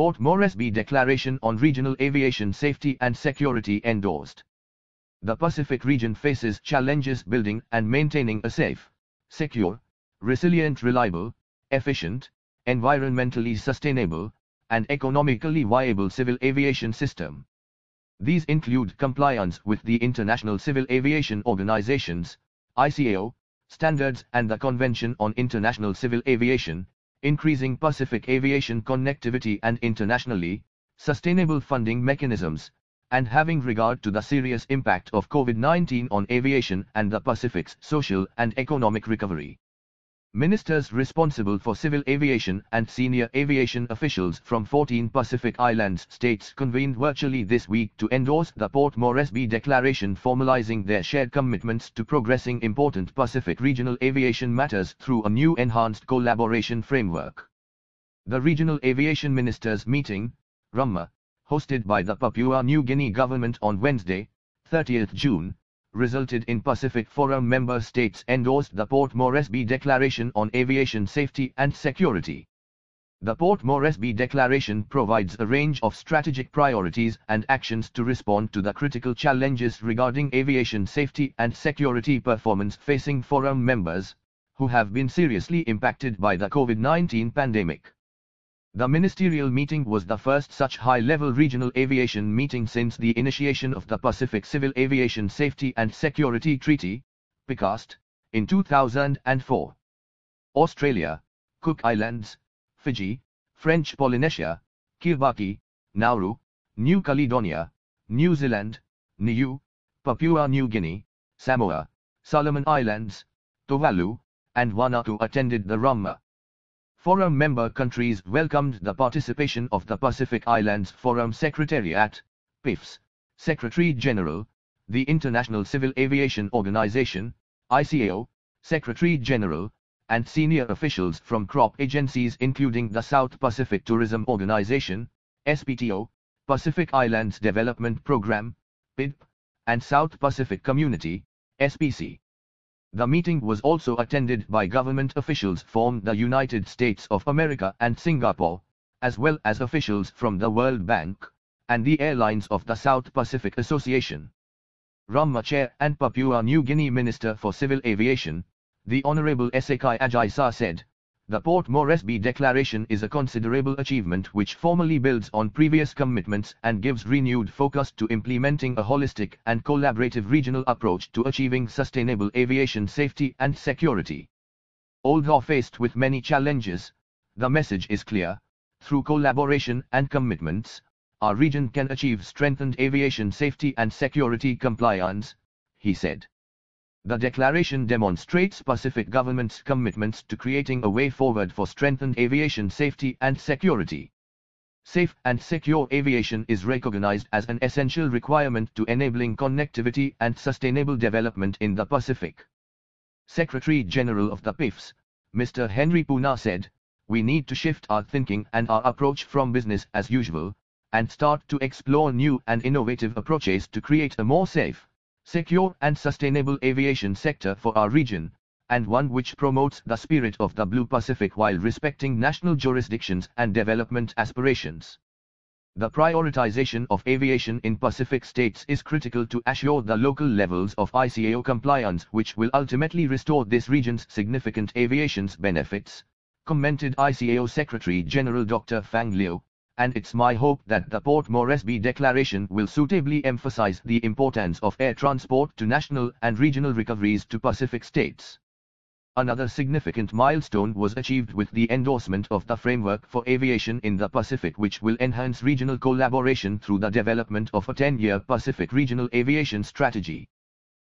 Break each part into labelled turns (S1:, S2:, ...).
S1: Port Moresby Declaration on Regional Aviation Safety and Security endorsed. The Pacific region faces challenges building and maintaining a safe, secure, resilient, reliable, efficient, environmentally sustainable, and economically viable civil aviation system. These include compliance with the International Civil Aviation Organization's ICAO standards and the Convention on International Civil Aviation, increasing Pacific aviation connectivity and internationally sustainable funding mechanisms, and having regard to the serious impact of COVID-19 on aviation and the Pacific's social and economic recovery. Ministers responsible for civil aviation and senior aviation officials from 14 Pacific Islands states convened virtually this week to endorse the Port Moresby Declaration formalizing their shared commitments to progressing important Pacific regional aviation matters through a new enhanced collaboration framework. The Regional Aviation Ministers meeting, RUMMA, hosted by the Papua New Guinea government on Wednesday, 30th June, resulted in Pacific Forum member states endorsed the Port Moresby Declaration on Aviation Safety and Security. The Port Moresby Declaration provides a range of strategic priorities and actions to respond to the critical challenges regarding aviation safety and security performance facing forum members, who have been seriously impacted by the COVID-19 pandemic. The ministerial meeting was the first such high-level regional aviation meeting since the initiation of the Pacific Civil Aviation Safety and Security Treaty, PICAST, in 2004. Australia, Cook Islands, Fiji, French Polynesia, Kiribati, Nauru, New Caledonia, New Zealand, Niue, Papua New Guinea, Samoa, Solomon Islands, Tuvalu, and Vanuatu attended the RUMMA. Forum member countries welcomed the participation of the Pacific Islands Forum Secretariat, PIFS, Secretary General, the International Civil Aviation Organization, ICAO, Secretary General, and senior officials from CROP agencies including the South Pacific Tourism Organization, SPTO, Pacific Islands Development Program, PIDP, and South Pacific Community, SPC. The meeting was also attended by government officials from the United States of America and Singapore, as well as officials from the World Bank, and the airlines of the South Pacific Association. RUMMA Chair and Papua New Guinea Minister for Civil Aviation, the Honorable Esekai Agisa said, the Port Moresby Declaration is a considerable achievement which formally builds on previous commitments and gives renewed focus to implementing a holistic and collaborative regional approach to achieving sustainable aviation safety and security. Although faced with many challenges, the message is clear. Through collaboration and commitments, our region can achieve strengthened aviation safety and security compliance, he said. The declaration demonstrates Pacific government's commitments to creating a way forward for strengthened aviation safety and security. Safe and secure aviation is recognized as an essential requirement to enabling connectivity and sustainable development in the Pacific. Secretary General of the PIFS, Mr. Henry Puna said, we need to shift our thinking and our approach from business as usual, and start to explore new and innovative approaches to create a more safe, secure and sustainable aviation sector for our region, and one which promotes the spirit of the Blue Pacific while respecting national jurisdictions and development aspirations. The prioritization of aviation in Pacific states is critical to assure the local levels of ICAO compliance which will ultimately restore this region's significant aviation's benefits, commented ICAO Secretary General Dr. Fang Liu, and it's my hope that the Port Moresby Declaration will suitably emphasize the importance of air transport to national and regional recoveries to Pacific states. Another significant milestone was achieved with the endorsement of the framework for aviation in the Pacific which will enhance regional collaboration through the development of a 10-year Pacific Regional Aviation Strategy.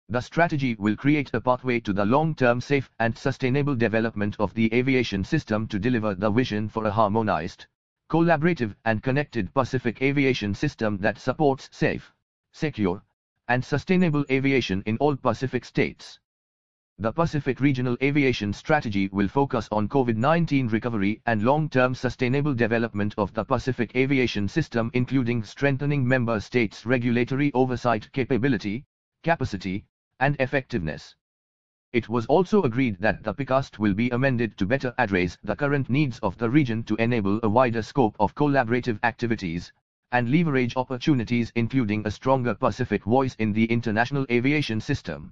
S1: The strategy will create a pathway to the long-term safe and sustainable development of the aviation system to deliver the vision for a harmonized, collaborative and connected Pacific aviation system that supports safe, secure, and sustainable aviation in all Pacific states. The Pacific Regional Aviation Strategy will focus on COVID-19 recovery and long-term sustainable development of the Pacific aviation system including strengthening member states' regulatory oversight capability, capacity, and effectiveness. It was also agreed that the PICAST will be amended to better address the current needs of the region to enable a wider scope of collaborative activities, and leverage opportunities including a stronger Pacific voice in the international aviation system.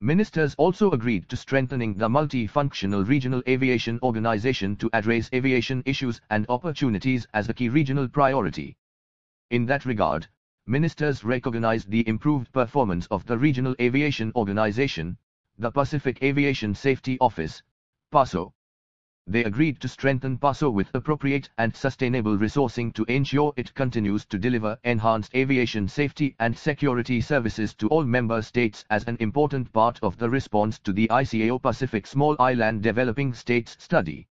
S1: Ministers also agreed to strengthening the multifunctional regional aviation organization to address aviation issues and opportunities as a key regional priority. In that regard, ministers recognized the improved performance of the Regional Aviation Organization, the Pacific Aviation Safety Office, PASO. They agreed to strengthen PASO with appropriate and sustainable resourcing to ensure it continues to deliver enhanced aviation safety and security services to all member states as an important part of the response to the ICAO Pacific Small Island Developing States Study.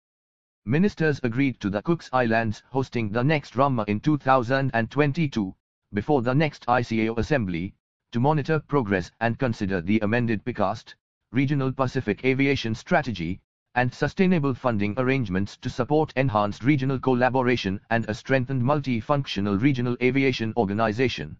S1: Ministers agreed to the Cooks Islands hosting the next RAMA in 2022, before the next ICAO Assembly, to monitor progress and consider the amended PICAST, Regional Pacific Aviation Strategy, and sustainable funding arrangements to support enhanced regional collaboration and a strengthened multifunctional regional aviation organization.